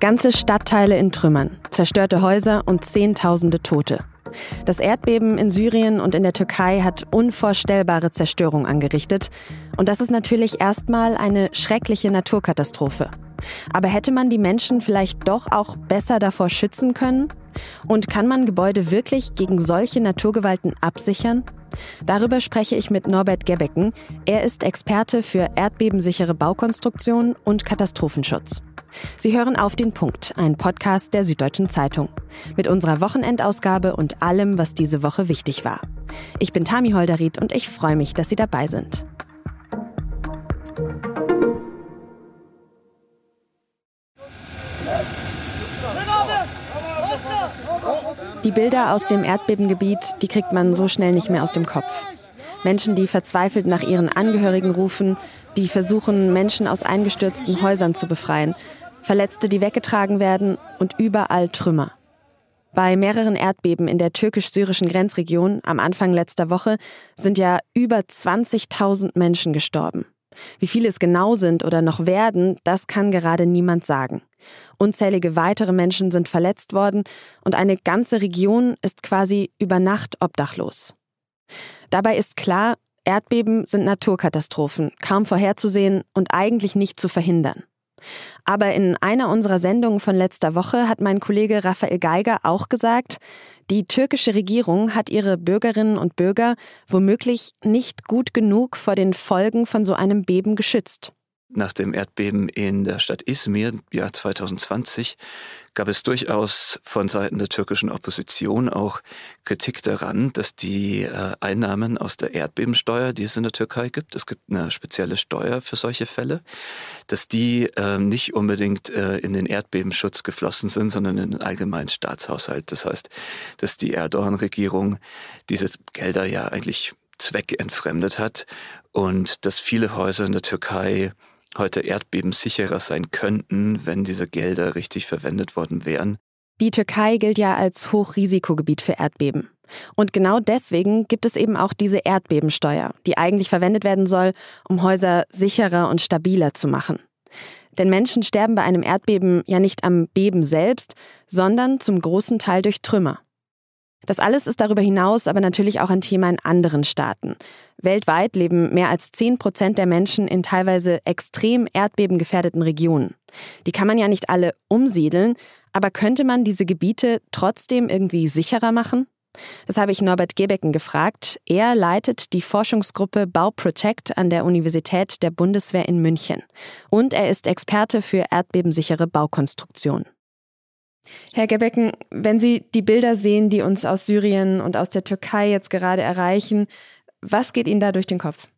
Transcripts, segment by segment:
Ganze Stadtteile in Trümmern, zerstörte Häuser und Zehntausende Tote. Das Erdbeben in Syrien und in der Türkei hat unvorstellbare Zerstörung angerichtet. Und das ist natürlich erstmal eine schreckliche Naturkatastrophe. Aber hätte man die Menschen vielleicht doch auch besser davor schützen können? Und kann man Gebäude wirklich gegen solche Naturgewalten absichern? Darüber spreche ich mit Norbert Gebecken. Er ist Experte für erdbebensichere Baukonstruktion und Katastrophenschutz. Sie hören auf den Punkt, ein Podcast der Süddeutschen Zeitung. Mit unserer Wochenendausgabe und allem, was diese Woche wichtig war. Ich bin Tami Holderried und ich freue mich, dass Sie dabei sind. Die Bilder aus dem Erdbebengebiet, die kriegt man so schnell nicht mehr aus dem Kopf. Menschen, die verzweifelt nach ihren Angehörigen rufen, die versuchen, Menschen aus eingestürzten Häusern zu befreien, Verletzte, die weggetragen werden und überall Trümmer. Bei mehreren Erdbeben in der türkisch-syrischen Grenzregion am Anfang letzter Woche sind ja über 20.000 Menschen gestorben. Wie viele es genau sind oder noch werden, das kann gerade niemand sagen. Unzählige weitere Menschen sind verletzt worden und eine ganze Region ist quasi über Nacht obdachlos. Dabei ist klar, Erdbeben sind Naturkatastrophen, kaum vorherzusehen und eigentlich nicht zu verhindern. Aber in einer unserer Sendungen von letzter Woche hat mein Kollege Raphael Geiger auch gesagt, die türkische Regierung hat ihre Bürgerinnen und Bürger womöglich nicht gut genug vor den Folgen von so einem Beben geschützt. Nach dem Erdbeben in der Stadt Izmir im Jahr 2020 gab es durchaus von Seiten der türkischen Opposition auch Kritik daran, dass die äh, Einnahmen aus der Erdbebensteuer, die es in der Türkei gibt, es gibt eine spezielle Steuer für solche Fälle, dass die äh, nicht unbedingt äh, in den Erdbebenschutz geflossen sind, sondern in den allgemeinen Staatshaushalt. Das heißt, dass die Erdogan-Regierung diese Gelder ja eigentlich zweckentfremdet hat und dass viele Häuser in der Türkei heute erdbebensicherer sein könnten, wenn diese Gelder richtig verwendet worden wären. Die Türkei gilt ja als Hochrisikogebiet für Erdbeben. Und genau deswegen gibt es eben auch diese Erdbebensteuer, die eigentlich verwendet werden soll, um Häuser sicherer und stabiler zu machen. Denn Menschen sterben bei einem Erdbeben ja nicht am Beben selbst, sondern zum großen Teil durch Trümmer. Das alles ist darüber hinaus aber natürlich auch ein Thema in anderen Staaten. Weltweit leben mehr als 10 Prozent der Menschen in teilweise extrem erdbebengefährdeten Regionen. Die kann man ja nicht alle umsiedeln, aber könnte man diese Gebiete trotzdem irgendwie sicherer machen? Das habe ich Norbert Gebecken gefragt. Er leitet die Forschungsgruppe Bauprotect an der Universität der Bundeswehr in München. Und er ist Experte für erdbebensichere Baukonstruktion. Herr Gebecken, wenn Sie die Bilder sehen, die uns aus Syrien und aus der Türkei jetzt gerade erreichen, was geht Ihnen da durch den Kopf?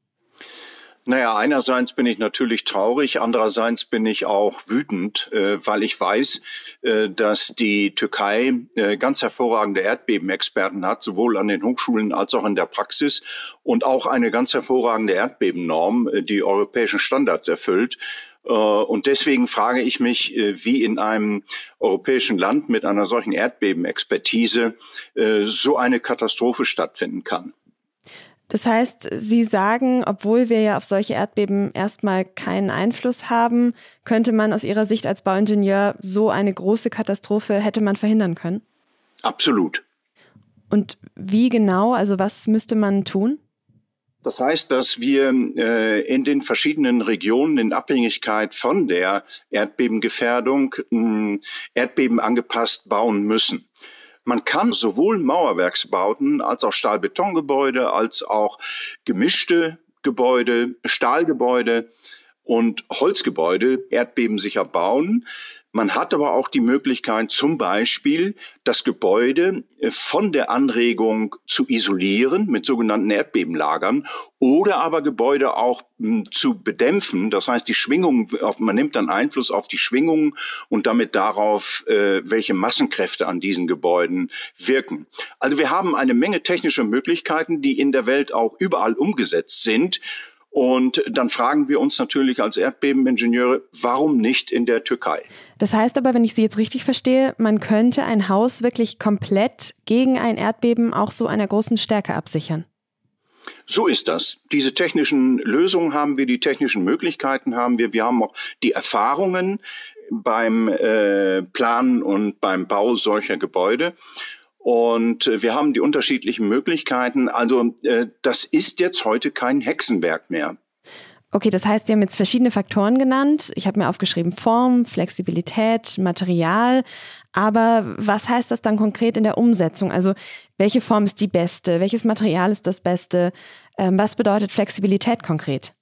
Naja, einerseits bin ich natürlich traurig, andererseits bin ich auch wütend, äh, weil ich weiß, äh, dass die Türkei äh, ganz hervorragende Erdbebenexperten hat, sowohl an den Hochschulen als auch in der Praxis und auch eine ganz hervorragende Erdbebennorm, die europäischen Standards erfüllt. Äh, und deswegen frage ich mich, äh, wie in einem europäischen Land mit einer solchen Erdbebenexpertise äh, so eine Katastrophe stattfinden kann. Das heißt, Sie sagen, obwohl wir ja auf solche Erdbeben erstmal keinen Einfluss haben, könnte man aus Ihrer Sicht als Bauingenieur so eine große Katastrophe hätte man verhindern können? Absolut. Und wie genau, also was müsste man tun? Das heißt, dass wir äh, in den verschiedenen Regionen in Abhängigkeit von der Erdbebengefährdung äh, Erdbeben angepasst bauen müssen. Man kann sowohl Mauerwerksbauten als auch Stahlbetongebäude, als auch gemischte Gebäude, Stahlgebäude und Holzgebäude erdbebensicher bauen. Man hat aber auch die Möglichkeit, zum Beispiel das Gebäude äh, von der Anregung zu isolieren mit sogenannten Erdbebenlagern oder aber Gebäude auch hm, zu bedämpfen. Das heißt, die Schwingung, man nimmt dann Einfluss auf die Schwingungen und damit darauf, äh, welche Massenkräfte an diesen Gebäuden wirken. Also wir haben eine Menge technischer Möglichkeiten, die in der Welt auch überall umgesetzt sind. Und dann fragen wir uns natürlich als Erdbebeningenieure, warum nicht in der Türkei? Das heißt aber, wenn ich Sie jetzt richtig verstehe, man könnte ein Haus wirklich komplett gegen ein Erdbeben auch so einer großen Stärke absichern. So ist das. Diese technischen Lösungen haben wir, die technischen Möglichkeiten haben wir. Wir haben auch die Erfahrungen beim äh, Planen und beim Bau solcher Gebäude. Und äh, wir haben die unterschiedlichen Möglichkeiten. Also äh, das ist jetzt heute kein Hexenwerk mehr. Okay, das heißt, Sie haben jetzt verschiedene Faktoren genannt. Ich habe mir aufgeschrieben Form, Flexibilität, Material. Aber was heißt das dann konkret in der Umsetzung? Also welche Form ist die beste? Welches Material ist das beste? Ähm, was bedeutet Flexibilität konkret?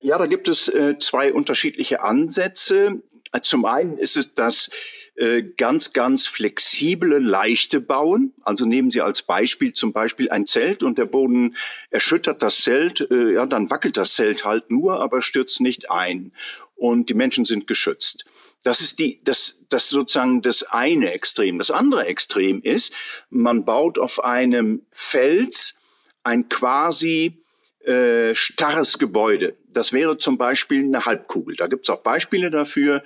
Ja, da gibt es äh, zwei unterschiedliche Ansätze. Zum einen ist es das äh, ganz, ganz flexible, leichte Bauen. Also nehmen Sie als Beispiel zum Beispiel ein Zelt und der Boden erschüttert das Zelt, äh, ja, dann wackelt das Zelt halt nur, aber stürzt nicht ein und die Menschen sind geschützt. Das ist die, das, das sozusagen das eine Extrem. Das andere Extrem ist, man baut auf einem Fels ein quasi äh, starres Gebäude. Das wäre zum Beispiel eine Halbkugel. Da gibt es auch Beispiele dafür.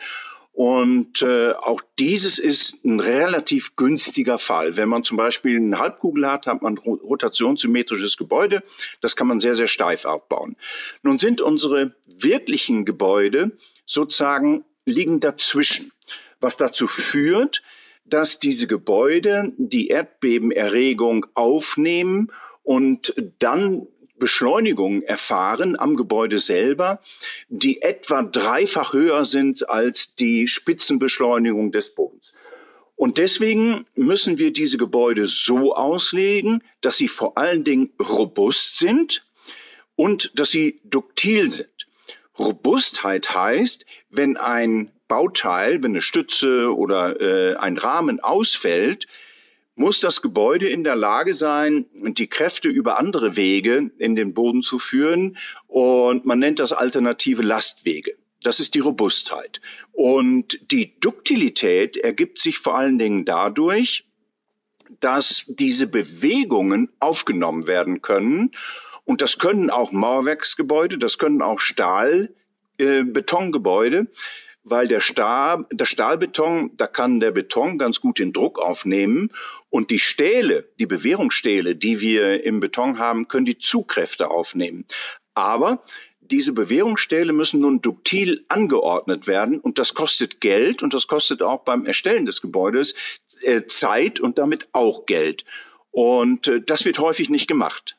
Und äh, auch dieses ist ein relativ günstiger Fall. Wenn man zum Beispiel eine Halbkugel hat, hat man rotationssymmetrisches Gebäude. Das kann man sehr, sehr steif aufbauen. Nun sind unsere wirklichen Gebäude sozusagen liegen dazwischen, was dazu führt, dass diese Gebäude die Erdbebenerregung aufnehmen und dann Beschleunigungen erfahren am Gebäude selber, die etwa dreifach höher sind als die Spitzenbeschleunigung des Bodens. Und deswegen müssen wir diese Gebäude so auslegen, dass sie vor allen Dingen robust sind und dass sie duktil sind. Robustheit heißt, wenn ein Bauteil, wenn eine Stütze oder äh, ein Rahmen ausfällt, muss das Gebäude in der Lage sein, die Kräfte über andere Wege in den Boden zu führen. Und man nennt das alternative Lastwege. Das ist die Robustheit. Und die Duktilität ergibt sich vor allen Dingen dadurch, dass diese Bewegungen aufgenommen werden können. Und das können auch Mauerwerksgebäude, das können auch Stahl, äh, Betongebäude weil der Stahl, der Stahlbeton, da kann der Beton ganz gut den Druck aufnehmen und die Stähle, die Bewährungsstähle, die wir im Beton haben, können die Zugkräfte aufnehmen. Aber diese Bewährungsstähle müssen nun duktil angeordnet werden und das kostet Geld und das kostet auch beim Erstellen des Gebäudes äh, Zeit und damit auch Geld. Und äh, das wird häufig nicht gemacht.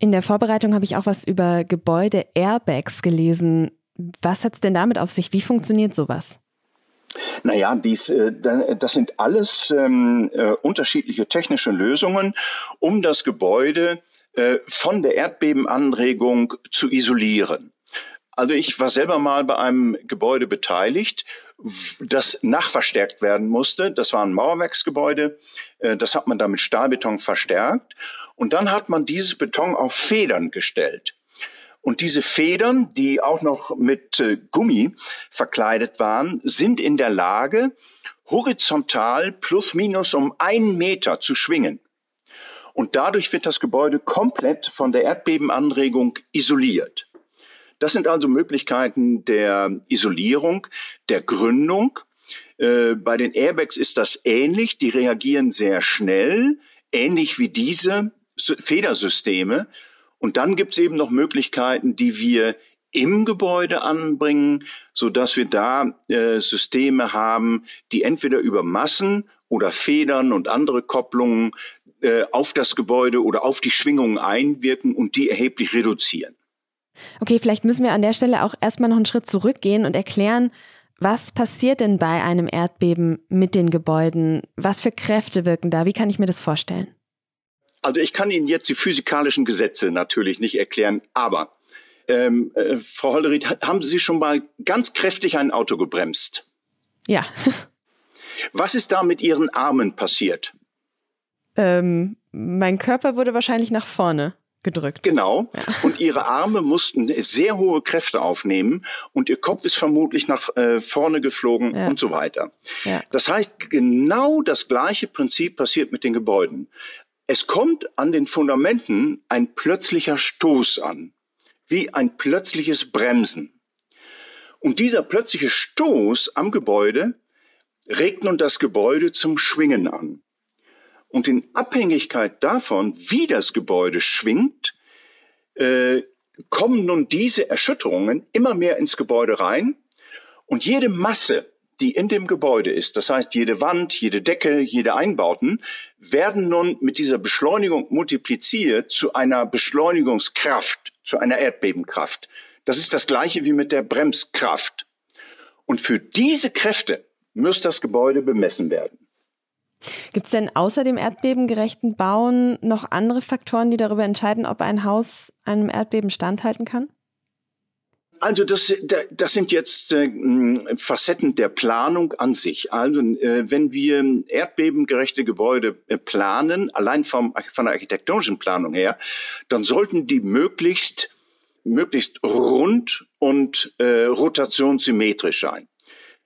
In der Vorbereitung habe ich auch was über Gebäude-Airbags gelesen. Was hat es denn damit auf sich? Wie funktioniert sowas? Naja, dies, äh, das sind alles ähm, äh, unterschiedliche technische Lösungen, um das Gebäude äh, von der Erdbebenanregung zu isolieren. Also ich war selber mal bei einem Gebäude beteiligt, das nachverstärkt werden musste. Das war ein Mauerwerksgebäude. Das hat man da mit Stahlbeton verstärkt. Und dann hat man dieses Beton auf Federn gestellt. Und diese Federn, die auch noch mit äh, Gummi verkleidet waren, sind in der Lage, horizontal plus minus um einen Meter zu schwingen. Und dadurch wird das Gebäude komplett von der Erdbebenanregung isoliert. Das sind also Möglichkeiten der Isolierung, der Gründung. Äh, bei den Airbags ist das ähnlich. Die reagieren sehr schnell, ähnlich wie diese Federsysteme. Und dann gibt es eben noch Möglichkeiten, die wir im Gebäude anbringen, so dass wir da äh, Systeme haben, die entweder über Massen oder Federn und andere Kopplungen äh, auf das Gebäude oder auf die Schwingungen einwirken und die erheblich reduzieren. Okay, vielleicht müssen wir an der Stelle auch erstmal noch einen Schritt zurückgehen und erklären, was passiert denn bei einem Erdbeben mit den Gebäuden? Was für Kräfte wirken da? Wie kann ich mir das vorstellen? Also ich kann Ihnen jetzt die physikalischen Gesetze natürlich nicht erklären, aber ähm, äh, Frau Holderried, haben Sie schon mal ganz kräftig ein Auto gebremst? Ja. Was ist da mit Ihren Armen passiert? Ähm, mein Körper wurde wahrscheinlich nach vorne gedrückt. Genau. Ja. Und ihre Arme mussten sehr hohe Kräfte aufnehmen und ihr Kopf ist vermutlich nach äh, vorne geflogen ja. und so weiter. Ja. Das heißt, genau das gleiche Prinzip passiert mit den Gebäuden. Es kommt an den Fundamenten ein plötzlicher Stoß an, wie ein plötzliches Bremsen. Und dieser plötzliche Stoß am Gebäude regt nun das Gebäude zum Schwingen an. Und in Abhängigkeit davon, wie das Gebäude schwingt, äh, kommen nun diese Erschütterungen immer mehr ins Gebäude rein Und jede Masse, die in dem Gebäude ist, das heißt jede Wand, jede Decke, jede Einbauten, werden nun mit dieser Beschleunigung multipliziert zu einer Beschleunigungskraft, zu einer Erdbebenkraft. Das ist das gleiche wie mit der Bremskraft. Und für diese Kräfte muss das Gebäude bemessen werden. Gibt es denn außer dem erdbebengerechten Bauen noch andere Faktoren, die darüber entscheiden, ob ein Haus einem Erdbeben standhalten kann? Also das, das sind jetzt äh, Facetten der Planung an sich. Also äh, wenn wir erdbebengerechte Gebäude äh, planen, allein vom, von der architektonischen Planung her, dann sollten die möglichst möglichst rund und äh, rotationssymmetrisch sein.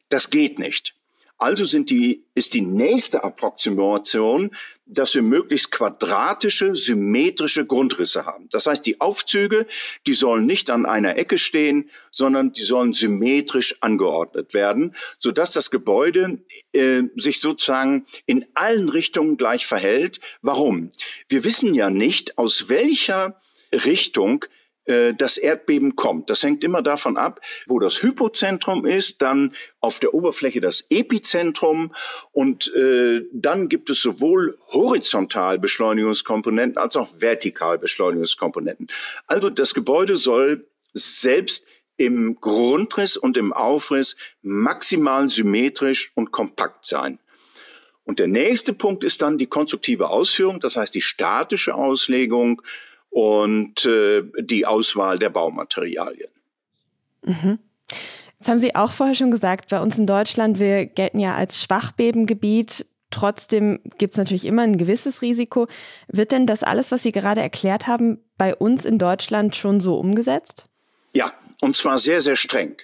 Das geht nicht. Also sind die, ist die nächste Approximation, dass wir möglichst quadratische, symmetrische Grundrisse haben. Das heißt, die Aufzüge, die sollen nicht an einer Ecke stehen, sondern die sollen symmetrisch angeordnet werden, sodass das Gebäude äh, sich sozusagen in allen Richtungen gleich verhält. Warum? Wir wissen ja nicht, aus welcher Richtung das Erdbeben kommt. Das hängt immer davon ab, wo das Hypozentrum ist, dann auf der Oberfläche das Epizentrum und äh, dann gibt es sowohl horizontal Beschleunigungskomponenten als auch vertikal Beschleunigungskomponenten. Also das Gebäude soll selbst im Grundriss und im Aufriss maximal symmetrisch und kompakt sein. Und der nächste Punkt ist dann die konstruktive Ausführung, das heißt die statische Auslegung und äh, die Auswahl der Baumaterialien. Mhm. Jetzt haben Sie auch vorher schon gesagt, bei uns in Deutschland, wir gelten ja als Schwachbebengebiet. Trotzdem gibt es natürlich immer ein gewisses Risiko. Wird denn das alles, was Sie gerade erklärt haben, bei uns in Deutschland schon so umgesetzt? Ja, und zwar sehr, sehr streng.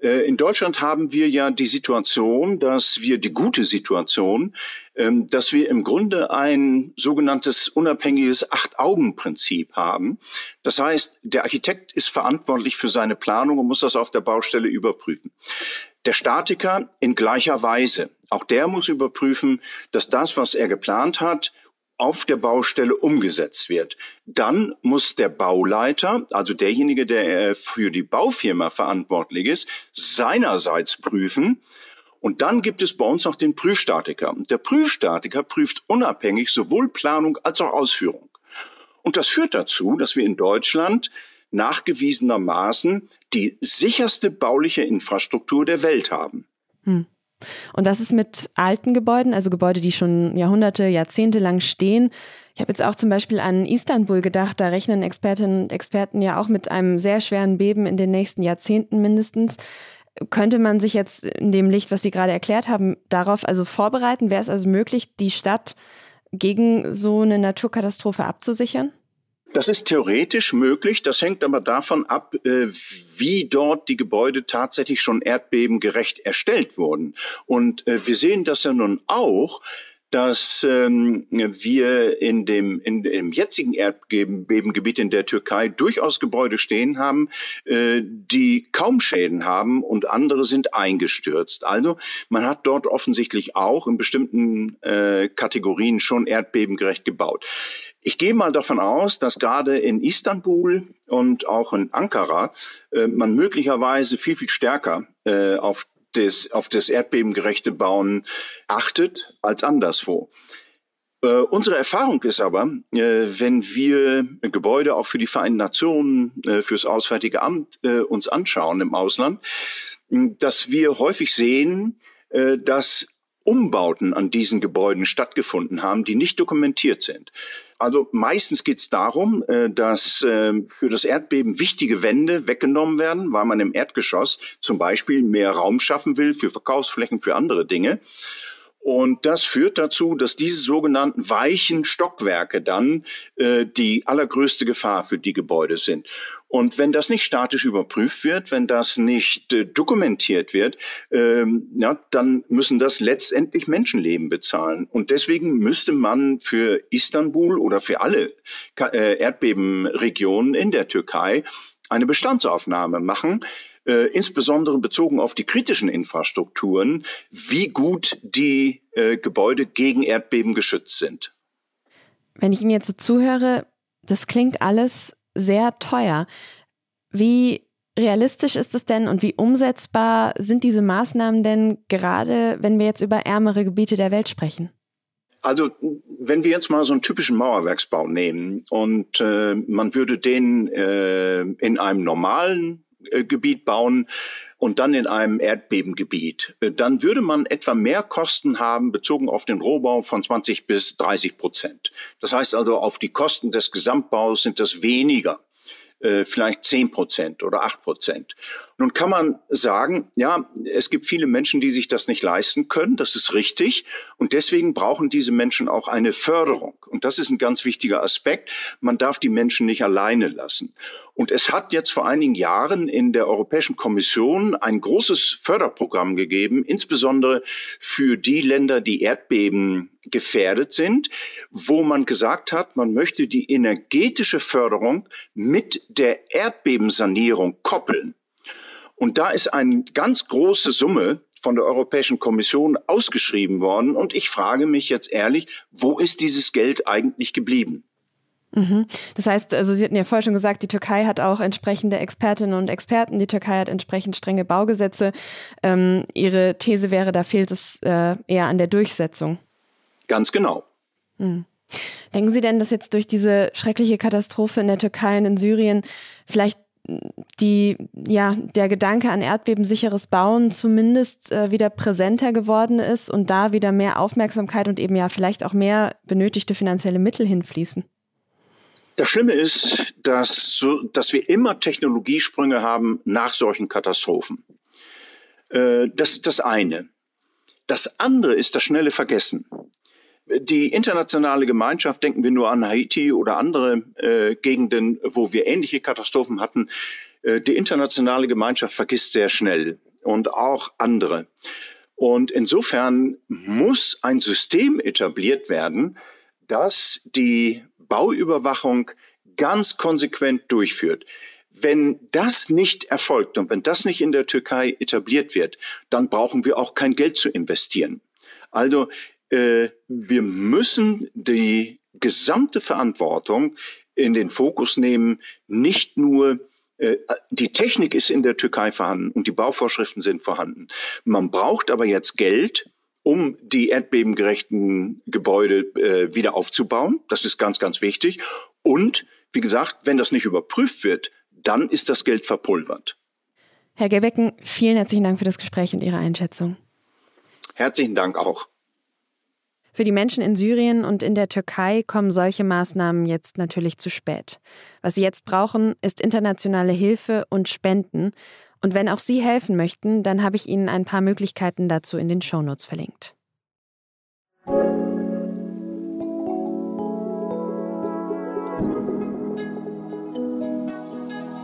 Äh, in Deutschland haben wir ja die Situation, dass wir die gute Situation, ähm, dass wir im Grunde ein sogenanntes unabhängiges Acht-Augen-Prinzip haben. Das heißt, der Architekt ist verantwortlich für seine Planung und muss das auf der Baustelle überprüfen. Der Statiker in gleicher Weise. Auch der muss überprüfen, dass das, was er geplant hat, auf der Baustelle umgesetzt wird. Dann muss der Bauleiter, also derjenige, der äh, für die Baufirma verantwortlich ist, seinerseits prüfen. Und dann gibt es bei uns noch den Prüfstatiker. Der Prüfstatiker prüft unabhängig sowohl Planung als auch Ausführung. Und das führt dazu, dass wir in Deutschland nachgewiesenermaßen die sicherste bauliche Infrastruktur der Welt haben. Hm. Und das ist mit alten Gebäuden, also Gebäude, die schon Jahrhunderte, Jahrzehnte lang stehen. Ich habe jetzt auch zum Beispiel an Istanbul gedacht. Da rechnen Expertinnen und Experten ja auch mit einem sehr schweren Beben in den nächsten Jahrzehnten mindestens. Könnte man sich jetzt in dem Licht, was Sie gerade erklärt haben, darauf also vorbereiten? Wäre es also möglich, die Stadt gegen so eine Naturkatastrophe abzusichern? Das ist theoretisch möglich, das hängt aber davon ab, äh, wie dort die Gebäude tatsächlich schon erdbebengerecht erstellt wurden. Und äh, wir sehen das ja nun auch, dass ähm, wir in dem, in dem jetzigen Erdbebengebiet in der Türkei durchaus Gebäude stehen haben, äh, die kaum Schäden haben und andere sind eingestürzt. Also man hat dort offensichtlich auch in bestimmten Kategorien schon erdbebengerecht gebaut. Ich gehe mal davon aus, dass gerade in Istanbul und auch in Ankara äh, man möglicherweise viel, viel stärker äh, auf des, auf das erdbebengerechte Bauen achtet als anderswo. Äh, unsere Erfahrung ist aber, äh, wenn wir Gebäude auch für die Vereinten Nationen, äh, fürs Auswärtige Amt äh, uns anschauen im Ausland, dass wir häufig sehen, äh, dass Umbauten an diesen Gebäuden stattgefunden haben, die nicht dokumentiert sind. Also meistens geht es darum, äh, dass äh, für das Erdbeben wichtige Wände weggenommen werden, weil man im Erdgeschoss zum Beispiel mehr Raum schaffen will für Verkaufsflächen, für andere Dinge. Und das führt dazu, dass diese sogenannten weichen Stockwerke dann äh, die allergrößte Gefahr für die Gebäude sind. Und wenn das nicht statisch überprüft wird, wenn das nicht äh, dokumentiert wird, ähm, ja, dann müssen das letztendlich Menschenleben bezahlen. Und deswegen müsste man für Istanbul oder für alle äh, Erdbebenregionen in der Türkei eine Bestandsaufnahme machen, äh, insbesondere bezogen auf die kritischen Infrastrukturen, wie gut die äh, Gebäude gegen Erdbeben geschützt sind. Wenn ich Ihnen jetzt so zuhöre, das klingt alles sehr teuer. Wie realistisch ist es denn und wie umsetzbar sind diese Maßnahmen denn gerade, wenn wir jetzt über ärmere Gebiete der Welt sprechen? Also wenn wir jetzt mal so einen typischen Mauerwerksbau nehmen und äh, man würde den äh, in einem normalen äh, Gebiet bauen und dann in einem Erdbebengebiet, äh, dann würde man etwa mehr Kosten haben bezogen auf den Rohbau von 20 bis 30 Prozent. Das heißt also, auf die Kosten des Gesamtbaus sind das weniger äh, vielleicht zehn Prozent oder acht Prozent. Nun kann man sagen, ja, es gibt viele Menschen, die sich das nicht leisten können. Das ist richtig. Und deswegen brauchen diese Menschen auch eine Förderung. Und das ist ein ganz wichtiger Aspekt. Man darf die Menschen nicht alleine lassen. Und es hat jetzt vor einigen Jahren in der Europäischen Kommission ein großes Förderprogramm gegeben, insbesondere für die Länder, die Erdbeben gefährdet sind, wo man gesagt hat, man möchte die energetische Förderung mit der Erdbebensanierung koppeln. Und da ist eine ganz große Summe von der Europäischen Kommission ausgeschrieben worden. Und ich frage mich jetzt ehrlich, wo ist dieses Geld eigentlich geblieben? Mhm. Das heißt, also Sie hatten ja vorher schon gesagt, die Türkei hat auch entsprechende Expertinnen und Experten, die Türkei hat entsprechend strenge Baugesetze. Ähm, Ihre These wäre, da fehlt es äh, eher an der Durchsetzung. Ganz genau. Mhm. Denken Sie denn, dass jetzt durch diese schreckliche Katastrophe in der Türkei und in Syrien vielleicht die, ja, der Gedanke an erdbebensicheres Bauen zumindest äh, wieder präsenter geworden ist und da wieder mehr Aufmerksamkeit und eben ja vielleicht auch mehr benötigte finanzielle Mittel hinfließen? Das Schlimme ist, dass, so, dass wir immer Technologiesprünge haben nach solchen Katastrophen. Äh, das ist das eine. Das andere ist das schnelle Vergessen die internationale Gemeinschaft, denken wir nur an Haiti oder andere äh, Gegenden, wo wir ähnliche Katastrophen hatten, äh, die internationale Gemeinschaft vergisst sehr schnell und auch andere. Und insofern muss ein System etabliert werden, das die Bauüberwachung ganz konsequent durchführt. Wenn das nicht erfolgt und wenn das nicht in der Türkei etabliert wird, dann brauchen wir auch kein Geld zu investieren. Also äh, wir müssen die gesamte Verantwortung in den Fokus nehmen, nicht nur äh, die Technik ist in der Türkei vorhanden und die Bauvorschriften sind vorhanden. Man braucht aber jetzt Geld, um die erdbebengerechten Gebäude äh, wieder aufzubauen. Das ist ganz, ganz wichtig. Und wie gesagt, wenn das nicht überprüft wird, dann ist das Geld verpulvert. Herr Gebecken, vielen herzlichen Dank für das Gespräch und Ihre Einschätzung. Herzlichen Dank auch. Für die Menschen in Syrien und in der Türkei kommen solche Maßnahmen jetzt natürlich zu spät. Was sie jetzt brauchen, ist internationale Hilfe und Spenden. Und wenn auch Sie helfen möchten, dann habe ich Ihnen ein paar Möglichkeiten dazu in den Shownotes verlinkt.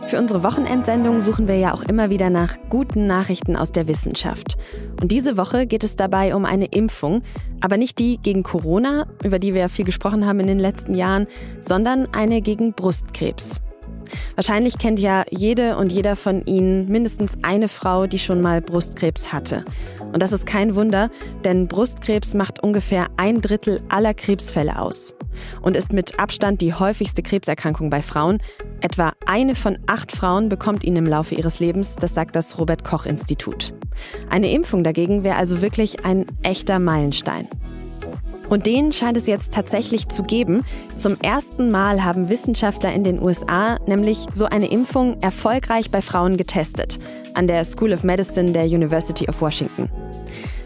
Für unsere Wochenendsendung suchen wir ja auch immer wieder nach guten Nachrichten aus der Wissenschaft. Und diese Woche geht es dabei um eine Impfung, aber nicht die gegen Corona, über die wir ja viel gesprochen haben in den letzten Jahren, sondern eine gegen Brustkrebs. Wahrscheinlich kennt ja jede und jeder von Ihnen mindestens eine Frau, die schon mal Brustkrebs hatte. Und das ist kein Wunder, denn Brustkrebs macht ungefähr ein Drittel aller Krebsfälle aus und ist mit Abstand die häufigste Krebserkrankung bei Frauen. Etwa eine von acht Frauen bekommt ihn im Laufe ihres Lebens, das sagt das Robert Koch Institut. Eine Impfung dagegen wäre also wirklich ein echter Meilenstein. Und den scheint es jetzt tatsächlich zu geben. Zum ersten Mal haben Wissenschaftler in den USA nämlich so eine Impfung erfolgreich bei Frauen getestet, an der School of Medicine der University of Washington.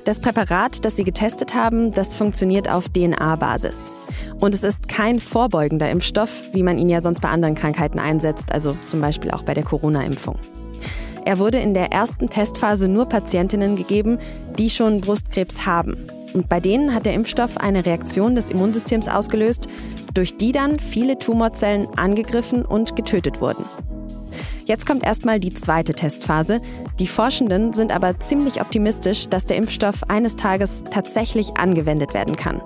Das Präparat, das sie getestet haben, das funktioniert auf DNA-Basis. Und es ist kein vorbeugender Impfstoff, wie man ihn ja sonst bei anderen Krankheiten einsetzt, also zum Beispiel auch bei der Corona-Impfung. Er wurde in der ersten Testphase nur Patientinnen gegeben, die schon Brustkrebs haben. Und bei denen hat der Impfstoff eine Reaktion des Immunsystems ausgelöst, durch die dann viele Tumorzellen angegriffen und getötet wurden. Jetzt kommt erstmal die zweite Testphase. Die Forschenden sind aber ziemlich optimistisch, dass der Impfstoff eines Tages tatsächlich angewendet werden kann.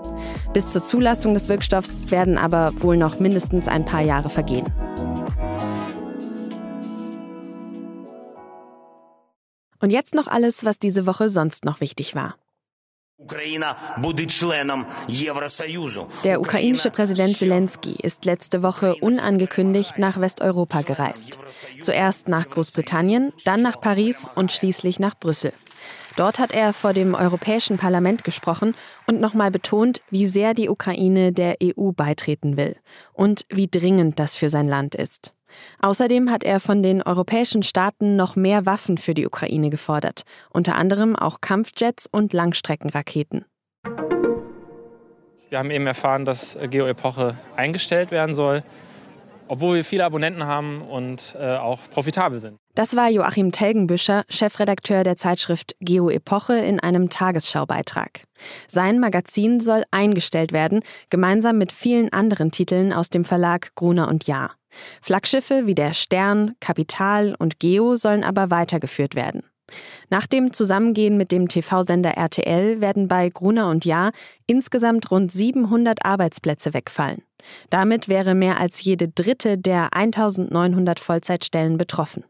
Bis zur Zulassung des Wirkstoffs werden aber wohl noch mindestens ein paar Jahre vergehen. Und jetzt noch alles, was diese Woche sonst noch wichtig war. Der ukrainische Präsident Zelensky ist letzte Woche unangekündigt nach Westeuropa gereist. Zuerst nach Großbritannien, dann nach Paris und schließlich nach Brüssel. Dort hat er vor dem Europäischen Parlament gesprochen und nochmal betont, wie sehr die Ukraine der EU beitreten will und wie dringend das für sein Land ist. Außerdem hat er von den europäischen Staaten noch mehr Waffen für die Ukraine gefordert, unter anderem auch Kampfjets und Langstreckenraketen. Wir haben eben erfahren, dass Geo Epoche eingestellt werden soll, obwohl wir viele Abonnenten haben und äh, auch profitabel sind. Das war Joachim Telgenbüscher, Chefredakteur der Zeitschrift Geo Epoche in einem Tagesschaubeitrag. Sein Magazin soll eingestellt werden, gemeinsam mit vielen anderen Titeln aus dem Verlag Gruner und Jahr. Flaggschiffe wie der Stern, Kapital und Geo sollen aber weitergeführt werden. Nach dem Zusammengehen mit dem TV-Sender RTL werden bei Gruner und Jahr insgesamt rund 700 Arbeitsplätze wegfallen. Damit wäre mehr als jede dritte der 1900 Vollzeitstellen betroffen.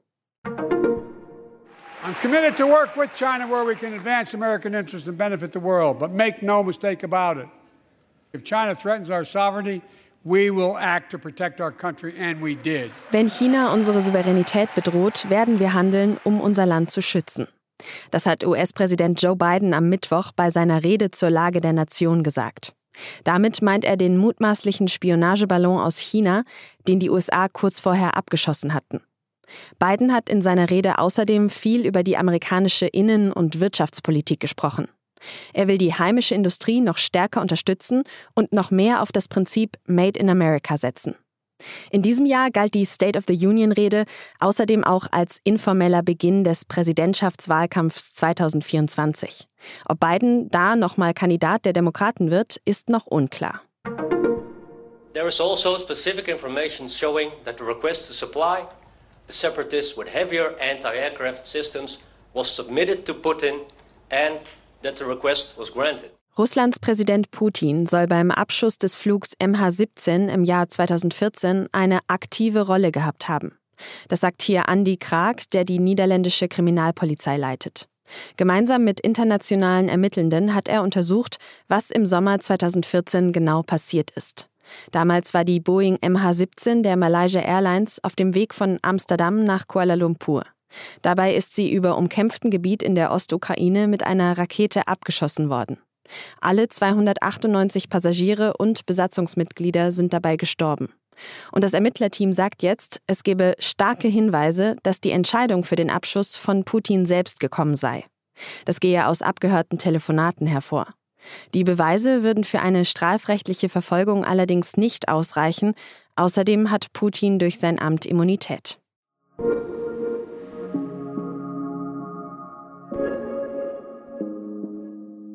I'm committed to work with China where we can advance American interests and benefit the world, but make no mistake about it. If China threatens our sovereignty, wenn China unsere Souveränität bedroht, werden wir handeln, um unser Land zu schützen. Das hat US-Präsident Joe Biden am Mittwoch bei seiner Rede zur Lage der Nation gesagt. Damit meint er den mutmaßlichen Spionageballon aus China, den die USA kurz vorher abgeschossen hatten. Biden hat in seiner Rede außerdem viel über die amerikanische Innen- und Wirtschaftspolitik gesprochen. Er will die heimische Industrie noch stärker unterstützen und noch mehr auf das Prinzip Made in America setzen. In diesem Jahr galt die State of the Union-Rede außerdem auch als informeller Beginn des Präsidentschaftswahlkampfs 2024. Ob Biden da nochmal Kandidat der Demokraten wird, ist noch unklar. There is also specific information showing that the request to supply the separatists with heavier anti-aircraft systems was submitted to Putin and that the request was granted. Russlands Präsident Putin soll beim Abschuss des Flugs MH17 im Jahr 2014 eine aktive Rolle gehabt haben. Das sagt hier Andy Krag, der die niederländische Kriminalpolizei leitet. Gemeinsam mit internationalen Ermittelnden hat er untersucht, was im Sommer 2014 genau passiert ist. Damals war die Boeing MH17 der Malaysia Airlines auf dem Weg von Amsterdam nach Kuala Lumpur. Dabei ist sie über umkämpften Gebiet in der Ostukraine mit einer Rakete abgeschossen worden. Alle 298 Passagiere und Besatzungsmitglieder sind dabei gestorben. Und das Ermittlerteam sagt jetzt, es gebe starke Hinweise, dass die Entscheidung für den Abschuss von Putin selbst gekommen sei. Das gehe aus abgehörten Telefonaten hervor. Die Beweise würden für eine strafrechtliche Verfolgung allerdings nicht ausreichen. Außerdem hat Putin durch sein Amt Immunität.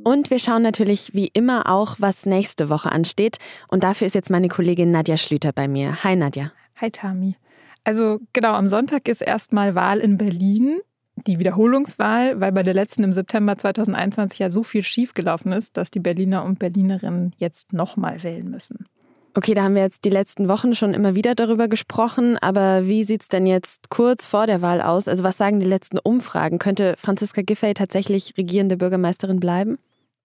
Und wir schauen natürlich wie immer auch, was nächste Woche ansteht. Und dafür ist jetzt meine Kollegin Nadja Schlüter bei mir. Hi Nadja. Hi Tami. Also genau, am Sonntag ist erstmal Wahl in Berlin. Die Wiederholungswahl, weil bei der letzten im September 2021 ja so viel schiefgelaufen ist, dass die Berliner und Berlinerinnen jetzt nochmal wählen müssen. Okay, da haben wir jetzt die letzten Wochen schon immer wieder darüber gesprochen, aber wie sieht es denn jetzt kurz vor der Wahl aus? Also was sagen die letzten Umfragen? Könnte Franziska Giffey tatsächlich regierende Bürgermeisterin bleiben?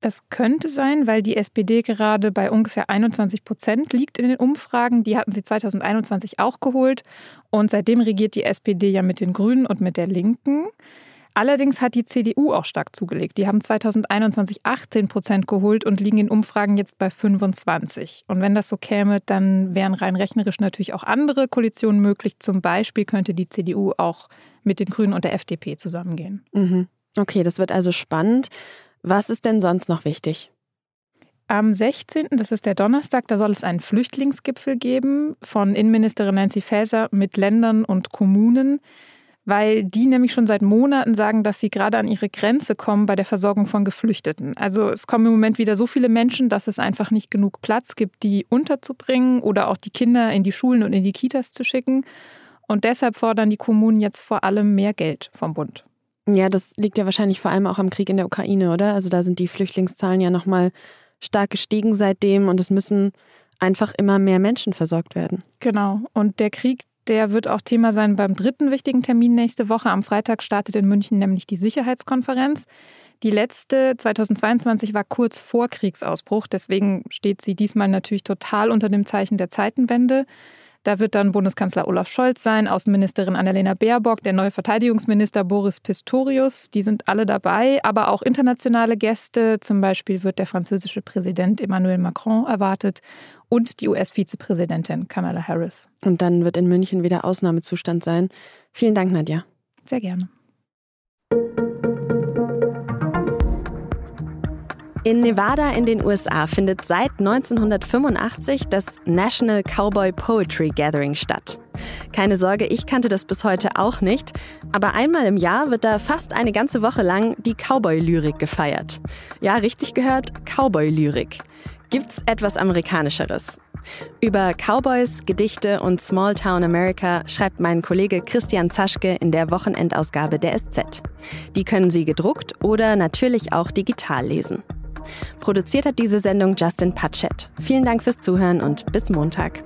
Das könnte sein, weil die SPD gerade bei ungefähr 21 Prozent liegt in den Umfragen. Die hatten sie 2021 auch geholt. Und seitdem regiert die SPD ja mit den Grünen und mit der Linken. Allerdings hat die CDU auch stark zugelegt. Die haben 2021 18 Prozent geholt und liegen in Umfragen jetzt bei 25. Und wenn das so käme, dann wären rein rechnerisch natürlich auch andere Koalitionen möglich. Zum Beispiel könnte die CDU auch mit den Grünen und der FDP zusammengehen. Mhm. Okay, das wird also spannend. Was ist denn sonst noch wichtig? Am 16., das ist der Donnerstag, da soll es einen Flüchtlingsgipfel geben von Innenministerin Nancy Faeser mit Ländern und Kommunen, weil die nämlich schon seit Monaten sagen, dass sie gerade an ihre Grenze kommen bei der Versorgung von Geflüchteten. Also es kommen im Moment wieder so viele Menschen, dass es einfach nicht genug Platz gibt, die unterzubringen oder auch die Kinder in die Schulen und in die Kitas zu schicken. Und deshalb fordern die Kommunen jetzt vor allem mehr Geld vom Bund. Ja, das liegt ja wahrscheinlich vor allem auch am Krieg in der Ukraine, oder? Also da sind die Flüchtlingszahlen ja nochmal stark gestiegen seitdem und es müssen einfach immer mehr Menschen versorgt werden. Genau. Und der Krieg, der wird auch Thema sein beim dritten wichtigen Termin nächste Woche. Am Freitag startet in München nämlich die Sicherheitskonferenz. Die letzte 2022 war kurz vor Kriegsausbruch, deswegen steht sie diesmal natürlich total unter dem Zeichen der Zeitenwende. Da wird dann Bundeskanzler Olaf Scholz sein, Außenministerin Annalena Baerbock, der neue Verteidigungsminister Boris Pistorius. Die sind alle dabei, aber auch internationale Gäste. Zum Beispiel wird der französische Präsident Emmanuel Macron erwartet und die US-Vizepräsidentin Kamala Harris. Und dann wird in München wieder Ausnahmezustand sein. Vielen Dank, Nadja. Sehr gerne. In Nevada in den USA findet seit 1985 das National Cowboy Poetry Gathering statt. Keine Sorge, ich kannte das bis heute auch nicht, aber einmal im Jahr wird da fast eine ganze Woche lang die Cowboy-Lyrik gefeiert. Ja, richtig gehört, Cowboy-Lyrik. Gibt's etwas Amerikanischeres? Über Cowboys, Gedichte und Smalltown America schreibt mein Kollege Christian Zaschke in der Wochenendausgabe der SZ. Die können Sie gedruckt oder natürlich auch digital lesen. Produziert hat diese Sendung Justin Patchett. Vielen Dank fürs Zuhören und bis Montag.